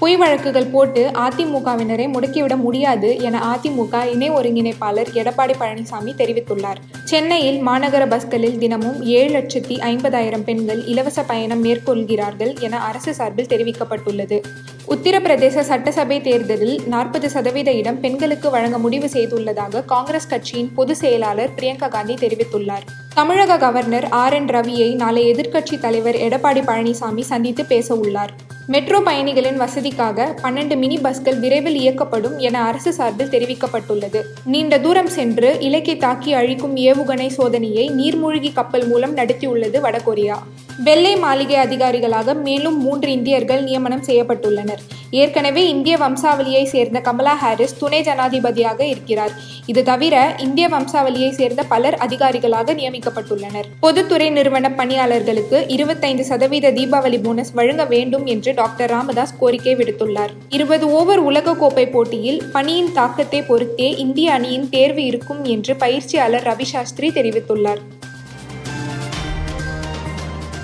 பொய் வழக்குகள் போட்டு அதிமுகவினரை முடக்கிவிட முடியாது என அதிமுக இணை ஒருங்கிணைப்பாளர் எடப்பாடி பழனிசாமி தெரிவித்துள்ளார். சென்னையில் மாநகர பஸ்களில் தினமும் ஏழு லட்சத்தி ஐம்பதாயிரம் பெண்கள் இலவச பயணம் மேற்கொள்கிறார்கள் என அரசு சார்பில் தெரிவிக்கப்பட்டுள்ளது. உத்தரப்பிரதேச சட்டசபை தேர்தலில் நாற்பது சதவீத இடம் பெண்களுக்கு வழங்க முடிவு செய்துள்ளதாக காங்கிரஸ் கட்சியின் பொதுச் செயலாளர் பிரியங்கா காந்தி தெரிவித்துள்ளார். தமிழக கவர்னர் ஆர் என் ரவியை நாளை எதிர்க்கட்சித் தலைவர் எடப்பாடி பழனிசாமி சந்தித்து பேச உள்ளார். மெட்ரோ பயணிகளின் வசதிக்காக பன்னெண்டு மினி பஸ்கள் விரைவில் இயக்கப்படும் என அரசு சார்பில் தெரிவிக்கப்பட்டுள்ளது. நீண்ட தூரம் சென்று இலக்கை தாக்கி அழிக்கும் ஏவுகணை சோதனையை நீர்மூழ்கி கப்பல் மூலம் நடத்தியுள்ளது வடகொரியா. வெள்ளை மாளிகை அதிகாரிகளாக மேலும் மூன்று இந்தியர்கள் நியமனம் செய்யப்பட்டுள்ளனர். ஏற்கனவே இந்திய வம்சாவளியை சேர்ந்த கமலா ஹாரிஸ் துணை ஜனாதிபதியாக இருக்கிறார். இது தவிர இந்திய வம்சாவளியை சேர்ந்த பலர் அதிகாரிகளாக நியமிக்கப்பட்டுள்ளனர். பொதுத்துறை நிறுவன பணியாளர்களுக்கு இருபத்தைந்து சதவீத தீபாவளி போனஸ் வழங்க வேண்டும் என்று டாக்டர் ராமதாஸ் கோரிக்கை விடுத்துள்ளார். இருபது ஓவர் உலகக்கோப்பை போட்டியில் பணியின் தாக்கத்தை பொறுத்தே இந்திய அணியின் தேர்வு இருக்கும் என்று பயிற்சியாளர் ரவி சாஸ்திரி தெரிவித்துள்ளார்.